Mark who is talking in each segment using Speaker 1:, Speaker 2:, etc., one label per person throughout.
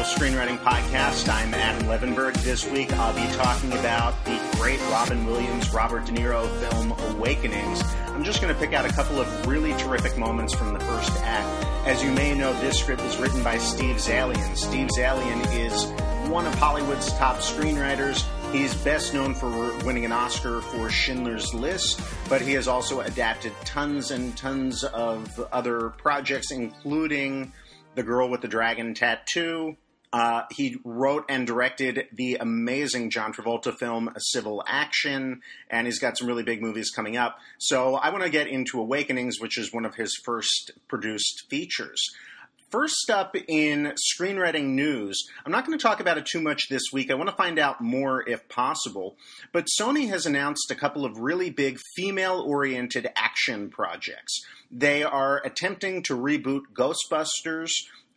Speaker 1: Screenwriting Podcast. I'm Adam Levenberg. This week I'll be talking about the great Robin Williams, Robert De Niro film Awakenings. I'm just going to pick out a couple of really terrific moments from the first act. As you may know, this script was written by Steve Zaillian. Steve Zaillian is one of Hollywood's top screenwriters. He's best known for winning an Oscar for Schindler's List, but he has also adapted tons and tons of other projects, including The Girl with the Dragon Tattoo. Uh, he wrote and directed the amazing John Travolta film Civil Action, and he's got some really big movies coming up. So I want to get into Awakenings, which is one of his first produced features. First up in screenwriting news, I'm not going to talk about it too much this week. I want to find out more if possible. But Sony has announced a couple of really big female oriented action projects. They are attempting to reboot Ghostbusters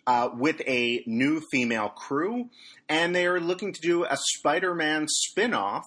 Speaker 1: uh, with a new female crew, and they are looking to do a Spider Man spin off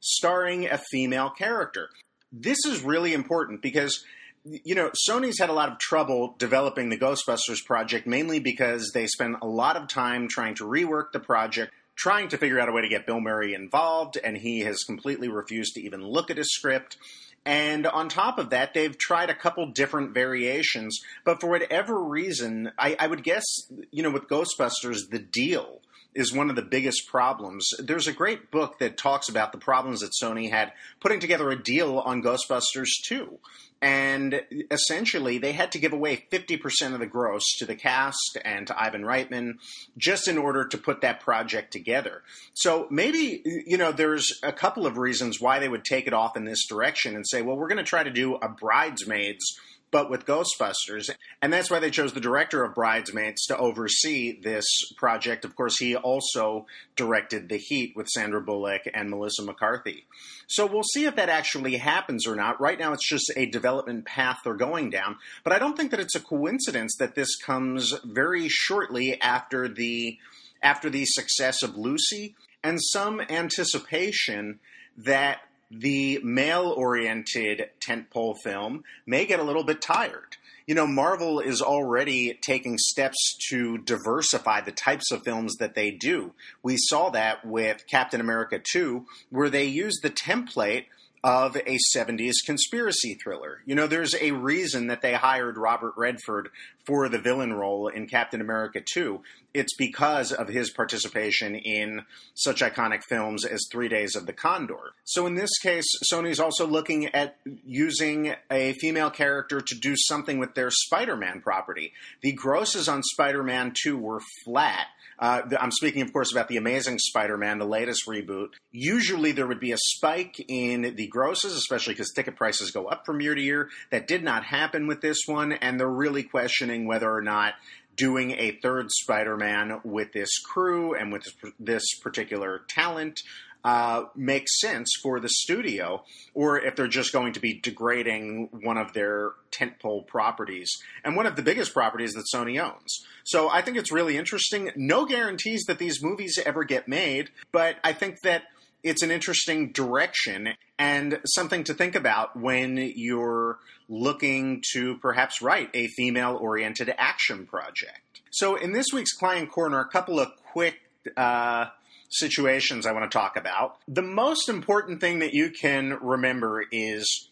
Speaker 1: starring a female character. This is really important because you know, Sony's had a lot of trouble developing the Ghostbusters project, mainly because they spent a lot of time trying to rework the project, trying to figure out a way to get Bill Murray involved, and he has completely refused to even look at his script. And on top of that, they've tried a couple different variations, but for whatever reason, I, I would guess, you know, with Ghostbusters, the deal is one of the biggest problems. There's a great book that talks about the problems that Sony had putting together a deal on Ghostbusters 2. And essentially, they had to give away 50% of the gross to the cast and to Ivan Reitman just in order to put that project together. So maybe, you know, there's a couple of reasons why they would take it off in this direction and say, well, we're going to try to do a Bridesmaids but with Ghostbusters. And that's why they chose the director of Bridesmaids to oversee this project. Of course, he also directed The Heat with Sandra Bullock and Melissa McCarthy. So we'll see if that actually happens or not. Right now, it's just a development path they're going down. But I don't think that it's a coincidence that this comes very shortly after the after the success of Lucy and some anticipation that the male oriented tentpole film may get a little bit tired. You know, Marvel is already taking steps to diversify the types of films that they do. We saw that with Captain America 2, where they used the template of a 70s conspiracy thriller. You know, there's a reason that they hired Robert Redford for the villain role in Captain America 2. It's because of his participation in such iconic films as Three Days of the Condor. So in this case, Sony's also looking at using a female character to do something with their Spider Man property. The grosses on Spider Man 2 were flat uh, I'm speaking, of course, about the Amazing Spider-Man, the latest reboot. Usually, there would be a spike in the grosses, especially because ticket prices go up from year to year. That did not happen with this one, and they're really questioning whether or not doing a third Spider-Man with this crew and with this particular talent uh, makes sense for the studio, or if they're just going to be degrading one of their tentpole properties and one of the biggest properties that Sony owns. So I think it's really interesting. No guarantees that these movies ever get made, but I think that it's an interesting direction and something to think about when you're looking to perhaps write a female oriented action project. So, in this week's Client Corner, a couple of quick uh, situations I want to talk about. The most important thing that you can remember is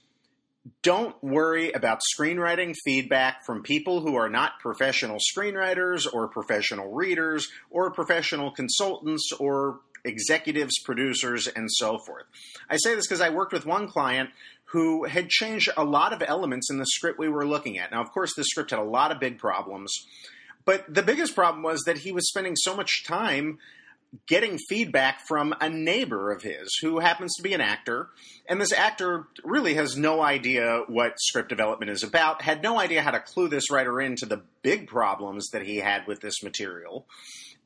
Speaker 1: don't worry about screenwriting feedback from people who are not professional screenwriters or professional readers or professional consultants or executives, producers, and so forth. I say this because I worked with one client who had changed a lot of elements in the script we were looking at. Now, of course, this script had a lot of big problems. But the biggest problem was that he was spending so much time getting feedback from a neighbor of his who happens to be an actor. And this actor really has no idea what script development is about, had no idea how to clue this writer into the big problems that he had with this material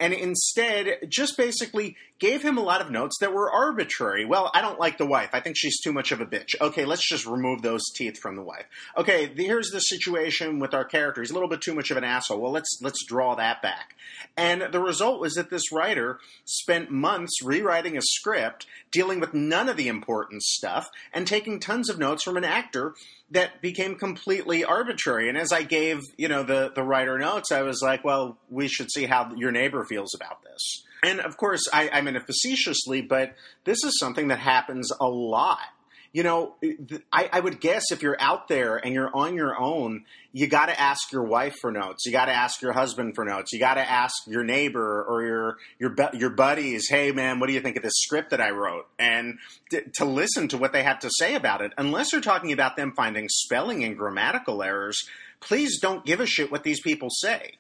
Speaker 1: and instead just basically gave him a lot of notes that were arbitrary. Well, I don't like the wife. I think she's too much of a bitch. Okay, let's just remove those teeth from the wife. Okay, here's the situation with our character. He's a little bit too much of an asshole. Well, let's let's draw that back. And the result was that this writer spent months rewriting a script, dealing with none of the important stuff, and taking tons of notes from an actor that became completely arbitrary. And as I gave, you know, the, the writer notes, I was like, well, we should see how your neighbor feels about this. And of course, I, I mean it facetiously, but this is something that happens a lot you know, I, I, would guess if you're out there and you're on your own, you got to ask your wife for notes. You got to ask your husband for notes. You got to ask your neighbor or your your your buddies. Hey, man, what do you think of this script that I wrote? And to, to listen to what they have to say about it. Unless you're talking about them finding spelling and grammatical errors, please don't give a shit what these people say.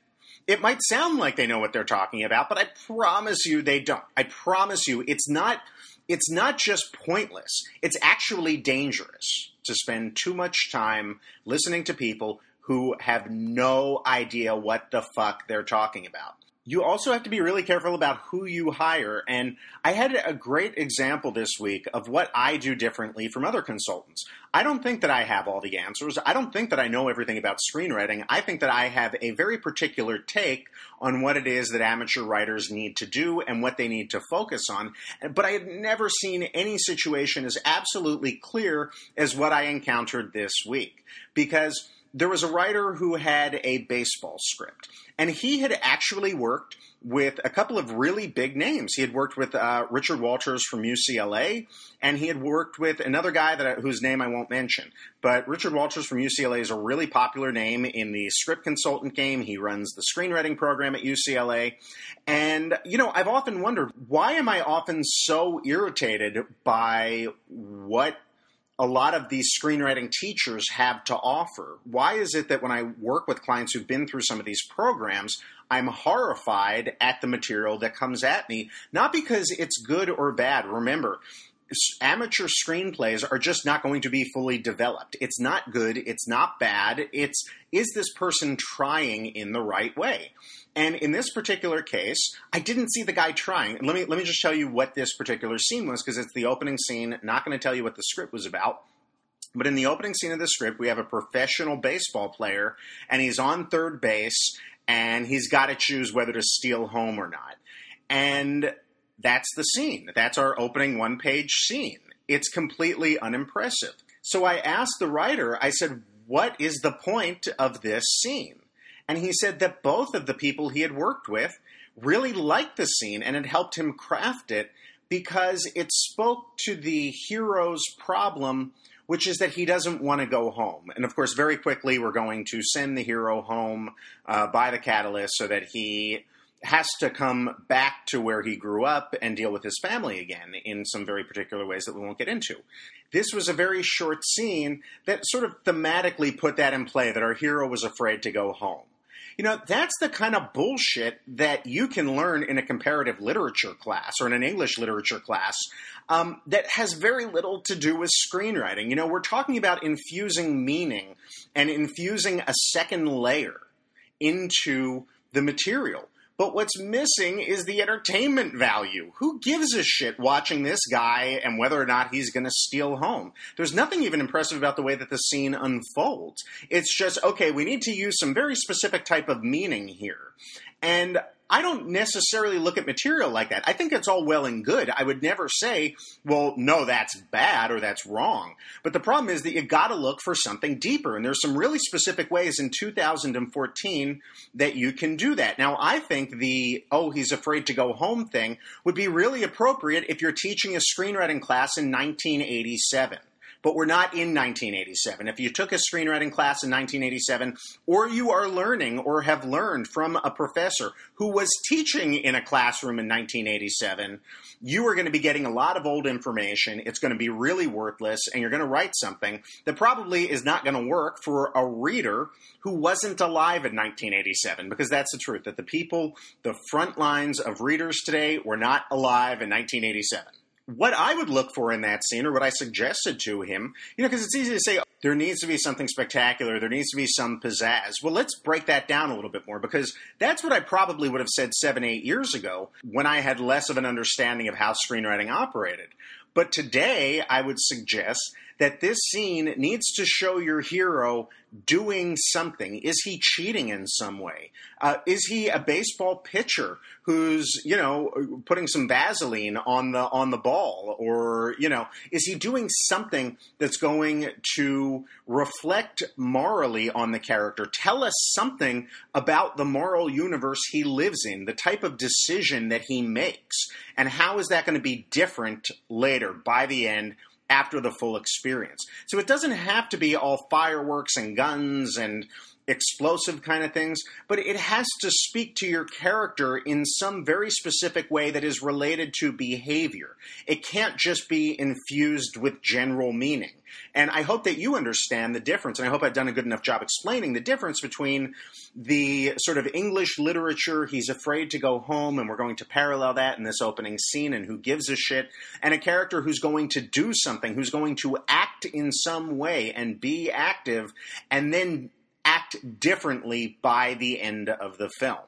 Speaker 1: It might sound like they know what they're talking about, but I promise you they don't. I promise you it's not it's not just pointless, it's actually dangerous to spend too much time listening to people who have no idea what the fuck they're talking about you also have to be really careful about who you hire. And I had a great example this week of what I do differently from other consultants. I don't think that I have all the answers. I don't think that I know everything about screenwriting. I think that I have a very particular take on what it is that amateur writers need to do and what they need to focus on. But I had never seen any situation as absolutely clear as what I encountered this week. Because there was a writer who had a baseball script, and he had actually worked with a couple of really big names. He had worked with uh, Richard Walters from UCLA, and he had worked with another guy that whose name I won't mention. But Richard Walters from UCLA is a really popular name in the script consultant game. He runs the screenwriting program at UCLA, and you know I've often wondered why am I often so irritated by what a lot of these screenwriting teachers have to offer. Why is it that when I work with clients who've been through some of these programs, I'm horrified at the material that comes at me? Not because it's good or bad. Remember, amateur screenplays are just not going to be fully developed. It's not good. It's not bad. It's is this person trying in the right way? And in this particular case, I didn't see the guy trying. let me let me just tell you what this particular scene was because it's the opening scene. Not going to tell you what the script was about. But in the opening scene of the script, we have a professional baseball player, and he's on third base, and he's got to choose whether to steal home or not. And that's the scene. That's our opening one page scene. It's completely unimpressive. So I asked the writer, I said, What is the point of this scene? And he said that both of the people he had worked with really liked the scene and had helped him craft it because it spoke to the hero's problem, which is that he doesn't want to go home. And of course, very quickly, we're going to send the hero home uh, by the catalyst so that he has to come back to where he grew up and deal with his family again in some very particular ways that we won't get into. This was a very short scene that sort of thematically put that in play that our hero was afraid to go home. You know, that's the kind of bullshit that you can learn in a comparative literature class or in an English literature class um, that has very little to do with screenwriting. You know, we're talking about infusing meaning and infusing a second layer into the material. But what's missing is the entertainment value. Who gives a shit watching this guy and whether or not he's going to steal home? There's nothing even impressive about the way that the scene unfolds. It's just, okay, we need to use some very specific type of meaning here. And I don't necessarily look at material like that. I think it's all well and good. I would never say, well, no, that's bad or that's wrong. But the problem is that you got to look for something deeper. And there's some really specific ways in 2014 that you can do that. Now, I think the, oh, he's afraid to go home thing would be really appropriate if you're teaching a screenwriting class in 1987 but we're not in 1987. If you took a screenwriting class in 1987, or you are learning or have learned from a professor who was teaching in a classroom in 1987, you are going to be getting a lot of old information. It's going to be really worthless, and you're going to write something that probably is not going to work for a reader who wasn't alive in 1987, because that's the truth, that the people, the front lines of readers today were not alive in 1987 what I would look for in that scene, or what I suggested to him, you know, because it's easy to say oh, there needs to be something spectacular, there needs to be some pizzazz. Well, let's break that down a little bit more because that's what I probably would have said seven, eight years ago when I had less of an understanding of how screenwriting operated. But today, I would suggest that this scene needs to show your hero doing something. Is he cheating in some way? Uh, is he a baseball pitcher who's you know putting some Vaseline on the on the ball, or you know is he doing something that's going to reflect morally on the character? Tell us something about the moral universe he lives in, the type of decision that he makes, and how is that going to be different later by the end after the full experience. So it doesn't have to be all fireworks and guns and explosive kind of things, but it has to speak to your character in some very specific way that is related to behavior. It can't just be infused with general meaning. And I hope that you understand the difference, and I hope I've done a good enough job explaining the difference between the sort of English literature, he's afraid to go home, and we're going to parallel that in this opening scene, and who gives a shit, and a character who's going to do something, who's going to act in some way and be active, and then act differently by the end of the film.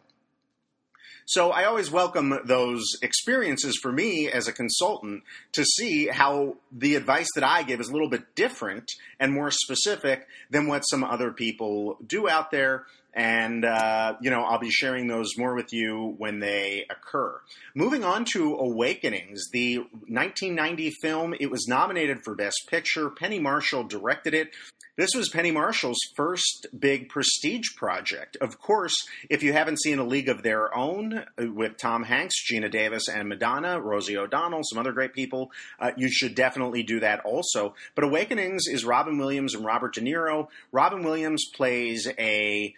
Speaker 1: So I always welcome those experiences for me as a consultant to see how the advice that I give is a little bit different and more specific than what some other people do out there and uh, you know I'll be sharing those more with you when they occur. Moving on to Awakenings, the 1990 film. It was nominated for Best Picture. Penny Marshall directed it. This was Penny Marshall's first big prestige project. Of course, if you haven't seen A League of Their Own uh, with Tom Hanks, Geena Davis, and Madonna, Rosie O'Donnell, some other great people, uh, you should definitely do that also. But Awakenings is Robin Williams and Robert De Niro. Robin Williams plays a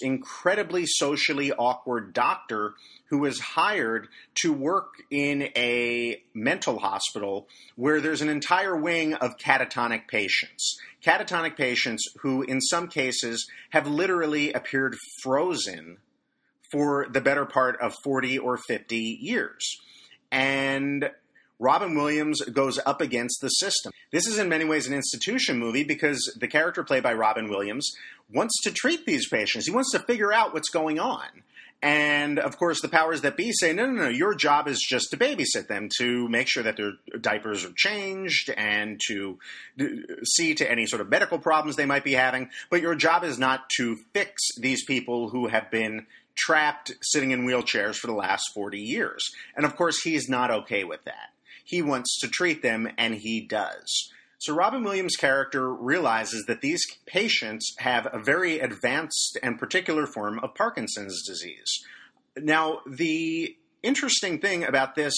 Speaker 1: incredibly socially awkward doctor who is hired to work in a mental hospital where there's an entire wing of catatonic patients. Catatonic patients who, in some cases, have literally appeared frozen for the better part of 40 or 50 years. And Robin Williams goes up against the system. This is in many ways an institution movie because the character played by Robin Williams wants to treat these patients. He wants to figure out what's going on. And of course, the powers that be say, no, no, no, your job is just to babysit them, to make sure that their diapers are changed and to uh, see to any sort of medical problems they might be having. But your job is not to fix these people who have been trapped sitting in wheelchairs for the last 40 years. And of course, he's not okay with that. He wants to treat them, and he does. So Robin Williams' character realizes that these patients have a very advanced and particular form of Parkinson's disease. Now, the interesting thing about this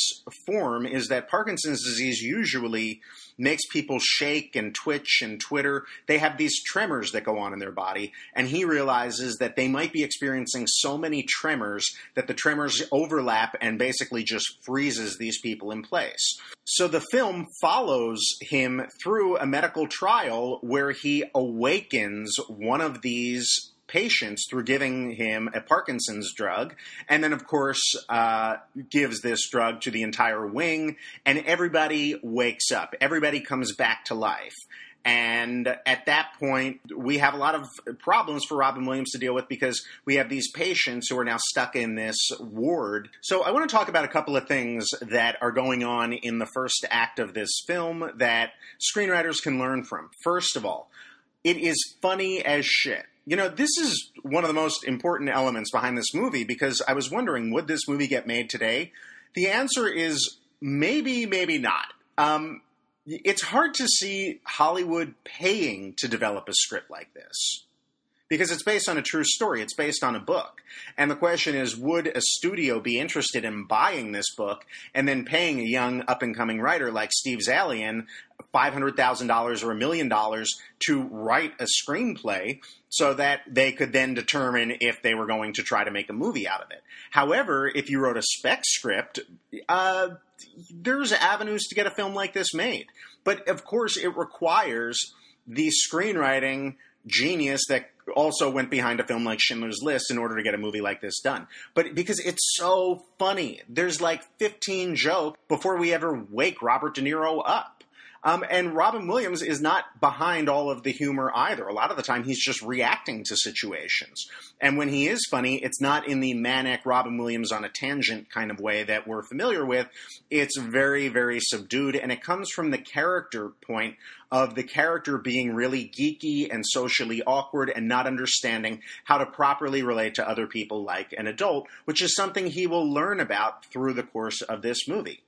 Speaker 1: form is that Parkinson's disease usually makes people shake and twitch and twitter. They have these tremors that go on in their body, and he realizes that they might be experiencing so many tremors that the tremors overlap and basically just freezes these people in place. So the film follows him through a medical trial where he awakens one of these patients through giving him a Parkinson's drug, and then, of course, uh, gives this drug to the entire wing, and everybody wakes up. Everybody comes back to life. And at that point, we have a lot of problems for Robin Williams to deal with because we have these patients who are now stuck in this ward. So I want to talk about a couple of things that are going on in the first act of this film that screenwriters can learn from. First of all, it is funny as shit. You know, this is one of the most important elements behind this movie because I was wondering, would this movie get made today? The answer is maybe, maybe not. Um, it's hard to see Hollywood paying to develop a script like this because it's based on a true story. It's based on a book. And the question is would a studio be interested in buying this book and then paying a young up and coming writer like Steve Zaillian $500,000 or a million dollars to write a screenplay so that they could then determine if they were going to try to make a movie out of it. However, if you wrote a spec script, uh, there's avenues to get a film like this made. But of course, it requires the screenwriting genius that also went behind a film like Schindler's List in order to get a movie like this done. But because it's so funny, there's like 15 jokes before we ever wake Robert De Niro up. Um, and Robin Williams is not behind all of the humor either. A lot of the time, he's just reacting to situations. And when he is funny, it's not in the manic Robin Williams on a tangent kind of way that we're familiar with. It's very, very subdued, and it comes from the character point of the character being really geeky and socially awkward and not understanding how to properly relate to other people like an adult, which is something he will learn about through the course of this movie.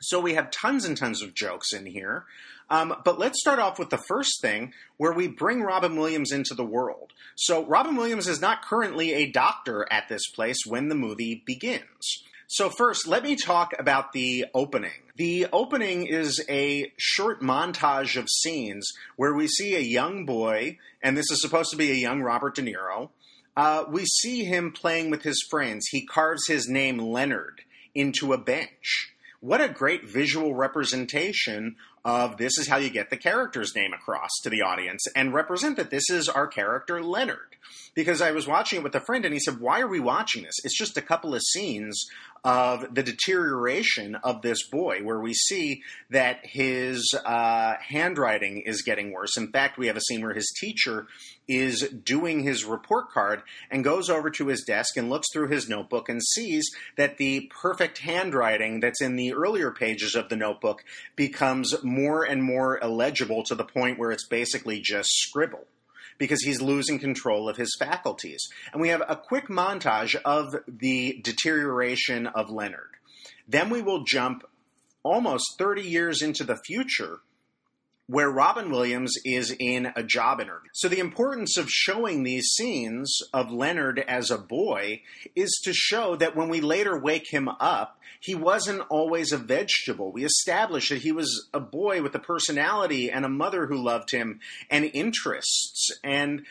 Speaker 1: So we have tons and tons of jokes in here. Um, but let's start off with the first thing where we bring Robin Williams into the world. So Robin Williams is not currently a doctor at this place when the movie begins. So, first, let me talk about the opening. The opening is a short montage of scenes where we see a young boy, and this is supposed to be a young Robert De Niro. Uh, we see him playing with his friends. He carves his name Leonard into a bench what a great visual representation of this is how you get the character's name across to the audience and represent that this is our character Leonard. Because I was watching it with a friend and he said, Why are we watching this? It's just a couple of scenes of the deterioration of this boy, where we see that his uh, handwriting is getting worse. In fact, we have a scene where his teacher is doing his report card and goes over to his desk and looks through his notebook and sees that the perfect handwriting that's in the earlier pages of the notebook becomes more and more illegible to the point where it's basically just scribble because he's losing control of his faculties. And we have a quick montage of the deterioration of Leonard. Then we will jump almost 30 years into the future where Robin Williams is in a job interview. So, the importance of showing these scenes of Leonard as a boy is to show that when we later wake him up, he wasn't always a vegetable. We establish that he was a boy with a personality and a mother who loved him and interests. And,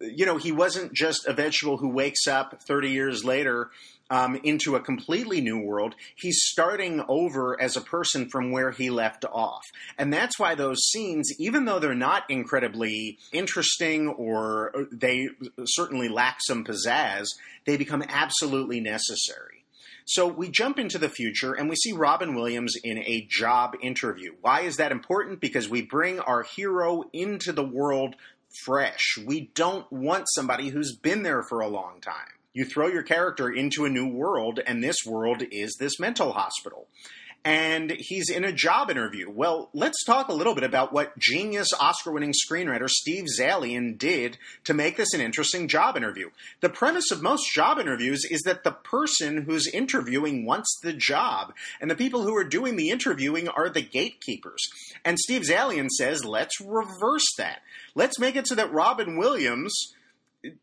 Speaker 1: you know, he wasn't just a vegetable who wakes up 30 years later um, into a completely new world. He's starting over as a person from where he left off. And that's why those scenes, even though they're not incredibly interesting or they certainly lack some pizzazz, they become absolutely necessary. So we jump into the future and we see Robin Williams in a job interview. Why is that important? Because we bring our hero into the world fresh. We don't want somebody who's been there for a long time you throw your character into a new world, and this world is this mental hospital. And he's in a job interview. Well, let's talk a little bit about what genius Oscar winning screenwriter Steve Zaillian did to make this an interesting job interview. The premise of most job interviews is that the person who's interviewing wants the job, and the people who are doing the interviewing are the gatekeepers. And Steve Zaillian says, let's reverse that. Let's make it so that Robin Williams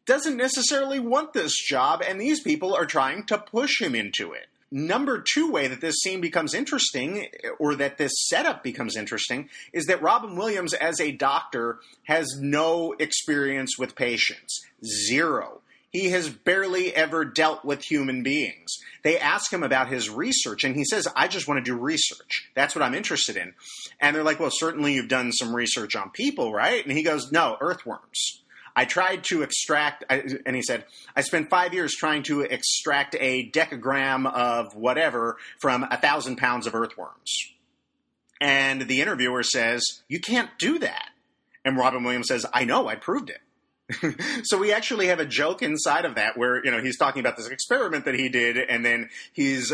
Speaker 1: doesn't necessarily want this job, and these people are trying to push him into it. Number two way that this scene becomes interesting, or that this setup becomes interesting, is that Robin Williams, as a doctor, has no experience with patients. Zero. He has barely ever dealt with human beings. They ask him about his research, and he says, I just want to do research. That's what I'm interested in. And they're like, Well, certainly you've done some research on people, right? And he goes, No, earthworms. I tried to extract, and he said, I spent five years trying to extract a decagram of whatever from a thousand pounds of earthworms. And the interviewer says, You can't do that. And Robin Williams says, I know, I proved it. so we actually have a joke inside of that where, you know, he's talking about this experiment that he did, and then he's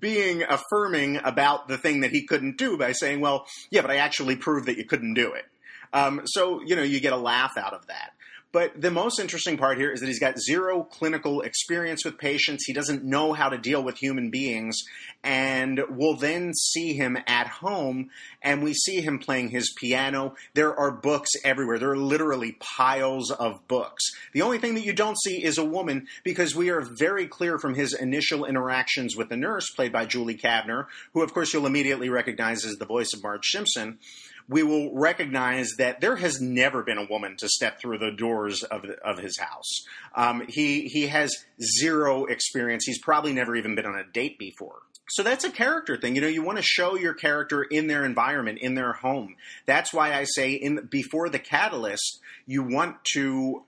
Speaker 1: being affirming about the thing that he couldn't do by saying, Well, yeah, but I actually proved that you couldn't do it. Um, so, you know, you get a laugh out of that. But the most interesting part here is that he's got zero clinical experience with patients. He doesn't know how to deal with human beings. And we'll then see him at home and we see him playing his piano. There are books everywhere. There are literally piles of books. The only thing that you don't see is a woman because we are very clear from his initial interactions with the nurse, played by Julie Kavner, who, of course, you'll immediately recognize as the voice of Marge Simpson we will recognize that there has never been a woman to step through the doors of, of his house. Um, he, he has zero experience. He's probably never even been on a date before. So that's a character thing. You know, you want to show your character in their environment, in their home. That's why I say in before the catalyst, you want to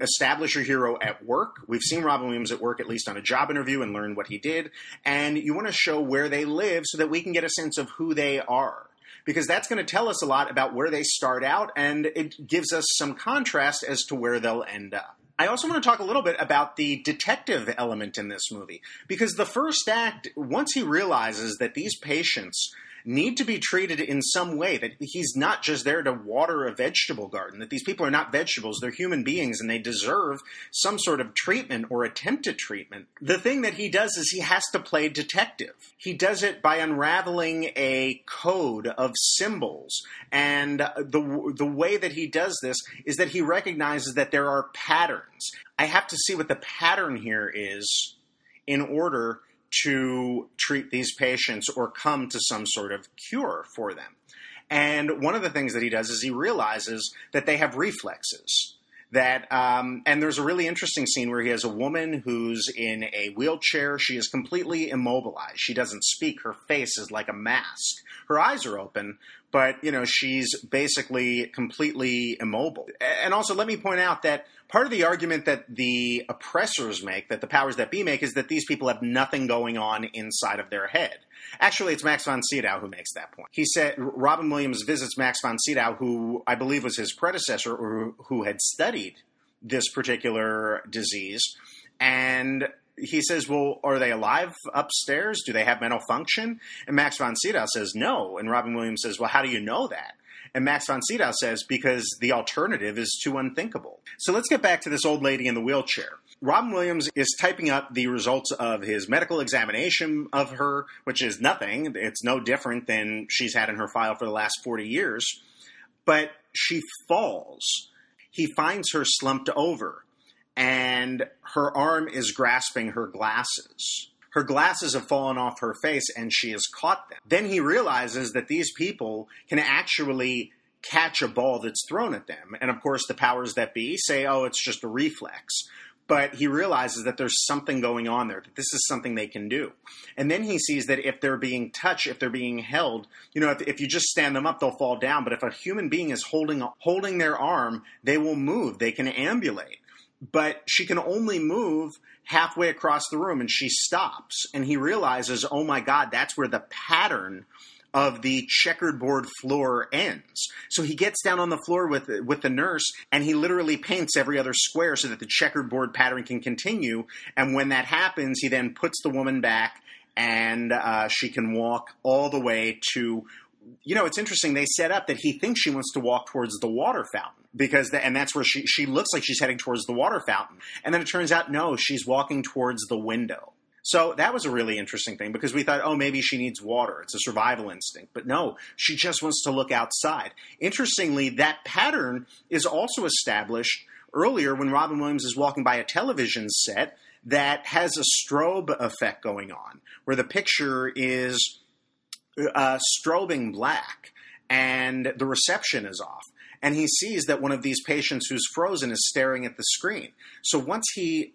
Speaker 1: establish your hero at work. We've seen Robin Williams at work at least on a job interview and learn what he did. And you want to show where they live so that we can get a sense of who they are. Because that's going to tell us a lot about where they start out and it gives us some contrast as to where they'll end up. I also want to talk a little bit about the detective element in this movie because the first act, once he realizes that these patients need to be treated in some way. That he's not just there to water a vegetable garden, that these people are not vegetables, they're human beings and they deserve some sort of treatment or attempted treatment. The thing that he does is he has to play detective. He does it by unraveling a code of symbols. And the, the way that he does this is that he recognizes that there are patterns. I have to see what the pattern here is in order to treat these patients or come to some sort of cure for them. And one of the things that he does is he realizes that they have reflexes. That um, and there's a really interesting scene where he has a woman who's in a wheelchair. She is completely immobilized. She doesn't speak. Her face is like a mask. Her eyes are open, but you know she's basically completely immobile. And also, let me point out that part of the argument that the oppressors make, that the powers that be make, is that these people have nothing going on inside of their head. Actually, it's Max von Sydow who makes that point. He said Robin Williams visits Max von Sydow, who I believe was his predecessor or who had studied this particular disease, and he says, Well, are they alive upstairs? Do they have mental function? And Max von Sydow says, No. And Robin Williams says, Well, how do you know that? And Max von Sydow says, because the alternative is too unthinkable. So let's get back to this old lady in the wheelchair. Robin Williams is typing up the results of his medical examination of her, which is nothing. It's no different than she's had in her file for the last 40 years. But she falls. He finds her slumped over, and her arm is grasping her glasses her glasses have fallen off her face and she has caught them. Then he realizes that these people can actually catch a ball that's thrown at them. And of course, the powers that be say, oh, it's just a reflex. But he realizes that there's something going on there, that this is something they can do. And then he sees that if they're being touched, if they're being held, you know, if, if you just stand them up, they'll fall down. But if a human being is holding, holding their arm, they will move, they can ambulate but she can only move halfway across the room and she stops and he realizes oh my god that's where the pattern of the checkered board floor ends. So he gets down on the floor with with the nurse and he literally paints every other square so that the checkered board pattern can continue. And when that happens, he then puts the woman back and uh, she can walk all the way to you know, it's interesting. They set up that he thinks she wants to walk towards the water fountain because, the, and that's where she she looks like she's heading towards the water fountain, and then it turns out no, she's walking towards the window. So that was a really interesting thing because we thought, oh, maybe she needs water. It's a survival instinct. But no, she just wants to look outside. Interestingly, that pattern is also established earlier when Robin Williams is walking by a television set that has a strobe effect going on, where the picture is uh, strobing black and the reception is off. And he sees that one of these patients who's frozen is staring at the screen. So once he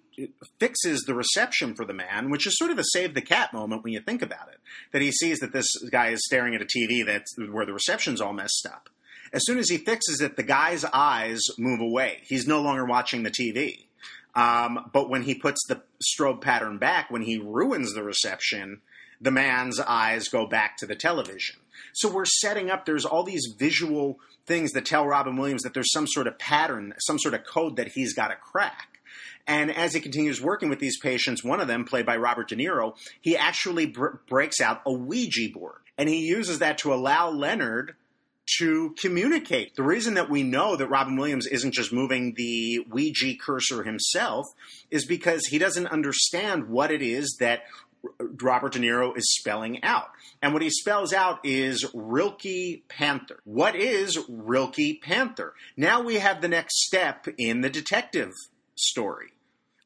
Speaker 1: fixes the reception for the man, which is sort of a save the cat moment when you think about it, that he sees that this guy is staring at a TV that's where the reception's all messed up. As soon as he fixes it, the guy's eyes move away. He's no longer watching the TV. Um, but when he puts the strobe pattern back, when he ruins the reception, the man's eyes go back to the television. So we're setting up, there's all these visual things that tell Robin Williams that there's some sort of pattern, some sort of code that he's got to crack. And as he continues working with these patients, one of them, played by Robert De Niro, he actually br- breaks out a Ouija board. And he uses that to allow Leonard to communicate. The reason that we know that Robin Williams isn't just moving the Ouija cursor himself is because he doesn't understand what it is that Robert De Niro is spelling out. And what he spells out is Rilke Panther. What is Rilke Panther? Now we have the next step in the detective story.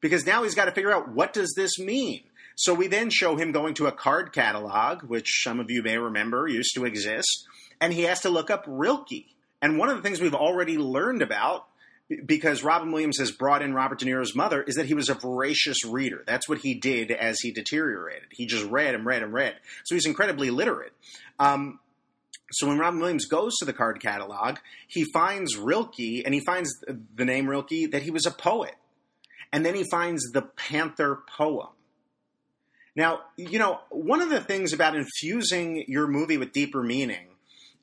Speaker 1: Because now he's got to figure out what does this mean? So we then show him going to a card catalog, which some of you may remember used to exist, and he has to look up Rilke. And one of the things we've already learned about because Robin Williams has brought in Robert De Niro's mother is that he was a voracious reader. That's what he did as he deteriorated. He just read and read and read. So he's incredibly literate. Um, so when Robin Williams goes to the card catalog, he finds Rilke and he finds the name Rilke that he was a poet. And then he finds the Panther poem. Now, you know, one of the things about infusing your movie with deeper meaning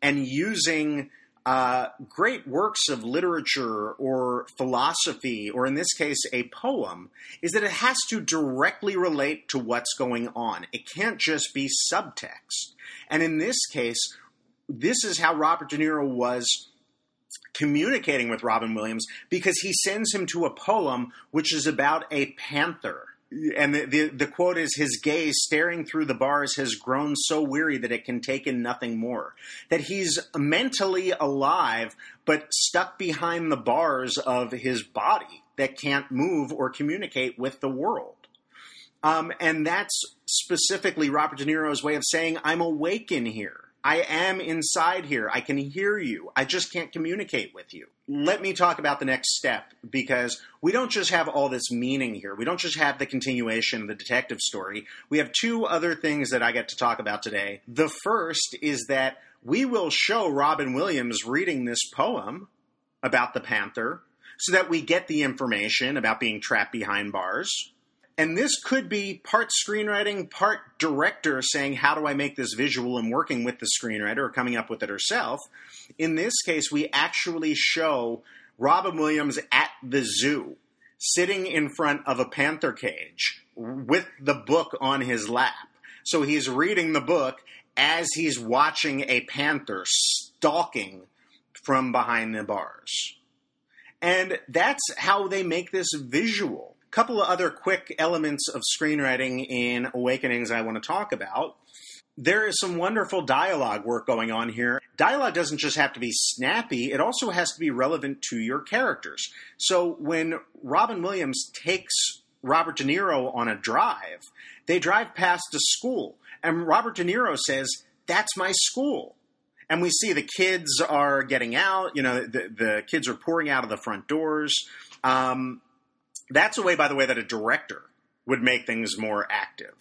Speaker 1: and using uh, great works of literature or philosophy, or in this case, a poem, is that it has to directly relate to what's going on. It can't just be subtext. And in this case, this is how Robert De Niro was communicating with Robin Williams because he sends him to a poem which is about a panther and the, the, the quote is his gaze staring through the bars has grown so weary that it can take in nothing more. That he's mentally alive but stuck behind the bars of his body that can't move or communicate with the world. Um, and that's specifically robert de niro's way of saying i'm awake in here I am inside here. I can hear you. I just can't communicate with you. Let me talk about the next step because we don't just have all this meaning here. We don't just have the continuation of the detective story. We have two other things that I get to talk about today. The first is that we will show Robin Williams reading this poem about the Panther so that we get the information about being trapped behind bars and this could be part screenwriting, part director saying, How do I make this visual and working with the screenwriter or coming up with it herself. In this case, we actually show Robin Williams at the zoo, sitting in front of a panther cage with the book on his lap. So he's reading the book as he's watching a panther stalking from behind the bars. And that's how they make this visual couple of other quick elements of screenwriting in Awakenings I want to talk about. There is some wonderful dialogue work going on here. Dialogue doesn't just have to be snappy, it also has to be relevant to your characters. So when Robin Williams takes Robert De Niro on a drive, they drive past a school, and Robert De Niro says, That's my school and we see the kids are getting out. You know, the, the kids are pouring out of the front doors. Um, that's a way, by the way, that a director would make things more active.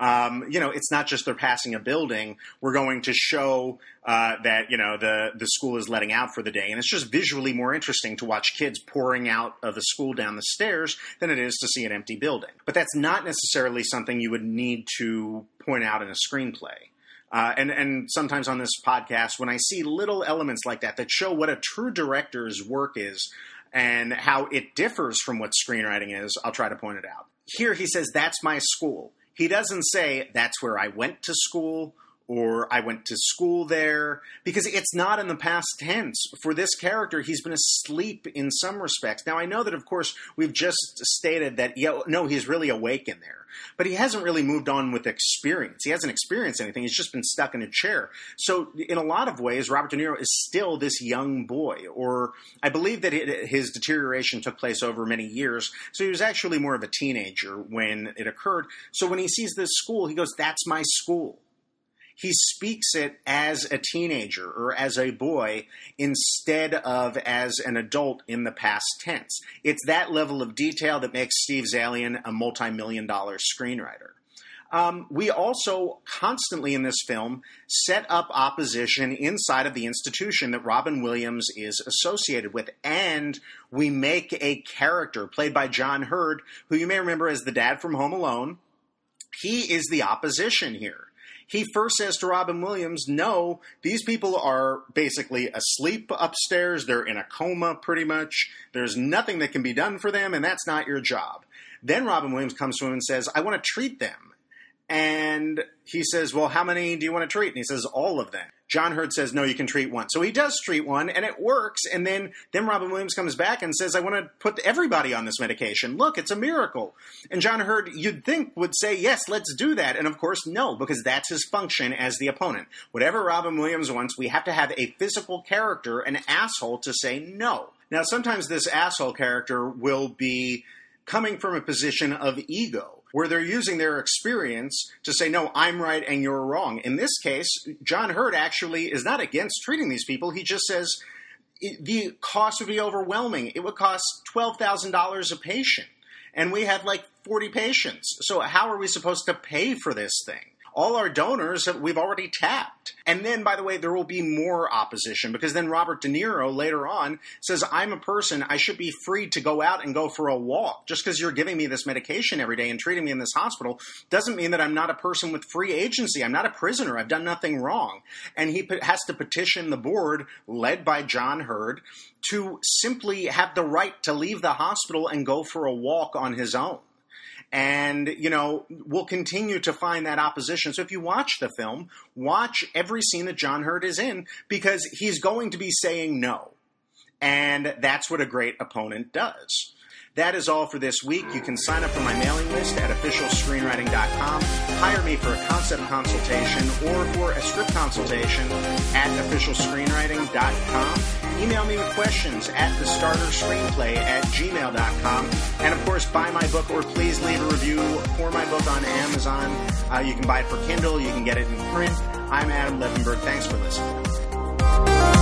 Speaker 1: Um, you know, it's not just they're passing a building. We're going to show uh, that you know the the school is letting out for the day, and it's just visually more interesting to watch kids pouring out of the school down the stairs than it is to see an empty building. But that's not necessarily something you would need to point out in a screenplay. Uh, and and sometimes on this podcast, when I see little elements like that that show what a true director's work is, and how it differs from what screenwriting is, I'll try to point it out. Here he says, That's my school. He doesn't say, That's where I went to school or I went to school there, because it's not in the past tense. For this character, he's been asleep in some respects. Now, I know that, of course, we've just stated that, yeah, no, he's really awake in there, but he hasn't really moved on with experience. He hasn't experienced anything. He's just been stuck in a chair. So, in a lot of ways, Robert De Niro is still this young boy, or I believe that it, his deterioration took place over many years. So, he was actually more of a teenager when it occurred. So, when he sees this school, he goes, That's my school he speaks it as a teenager or as a boy instead of as an adult in the past tense. It's that level of detail that makes Steve Zaillian a multi million dollar screenwriter. Um, we also constantly in this film set up opposition inside of the institution that Robin Williams is associated with. And we make a character played by John Heard, who you may remember as the dad from Home Alone. He is the opposition here he first says to Robin Williams, No, these people are basically asleep upstairs. They're in a coma pretty much. There's nothing that can be done for them, and that's not your job. Then Robin Williams comes to him and says, I want to treat them. And he says, Well, how many do you want to treat? And he says, All of them. John Heard says, no, you can treat one. So he does treat one, and it works. And then, then Robin Williams comes back and says, I want to put everybody on this medication. Look, it's a miracle. And John Heard, you'd think, would say, yes, let's do that. And of course, no, because that's his function as the opponent. Whatever Robin Williams wants, we have to have a physical character, an asshole, to say no. Now, sometimes this asshole character will be coming from a position of ego where they're using their experience to say, no, I'm right and you're wrong. In this case, John Heard actually is not against treating these people. He just says the cost would be overwhelming. It would cost $12,000 a patient. And we have like 40 patients. So how are we supposed to pay for this thing? All our donors we've already tapped. And then, by the way, there will be more opposition because then Robert De Niro later on says, I'm a person, I should be free to go out and go for a walk. Just because you're giving me this medication every day and treating me in this hospital doesn't mean that I'm not a person with free agency. I'm not a prisoner. I've done nothing wrong. And he has to petition the board, led by John Heard, to simply have the right to leave the hospital and go for a walk on his own. And, you know, we'll continue to find that opposition. So if you watch the film, watch every scene that John Heard is in because he's going to be saying no. And that's what a great opponent does. That is all for this week. You can sign up for my mailing list at officialscreenwriting.com, hire me for a concept consultation or for a script consultation at officialscreenwriting.com. Email me with questions at the starter screenplay at gmail.com. And of course, buy my book or please leave a review for my book on Amazon. Uh, you can buy it for Kindle, you can get it in print. I'm Adam Levenberg. Thanks for listening.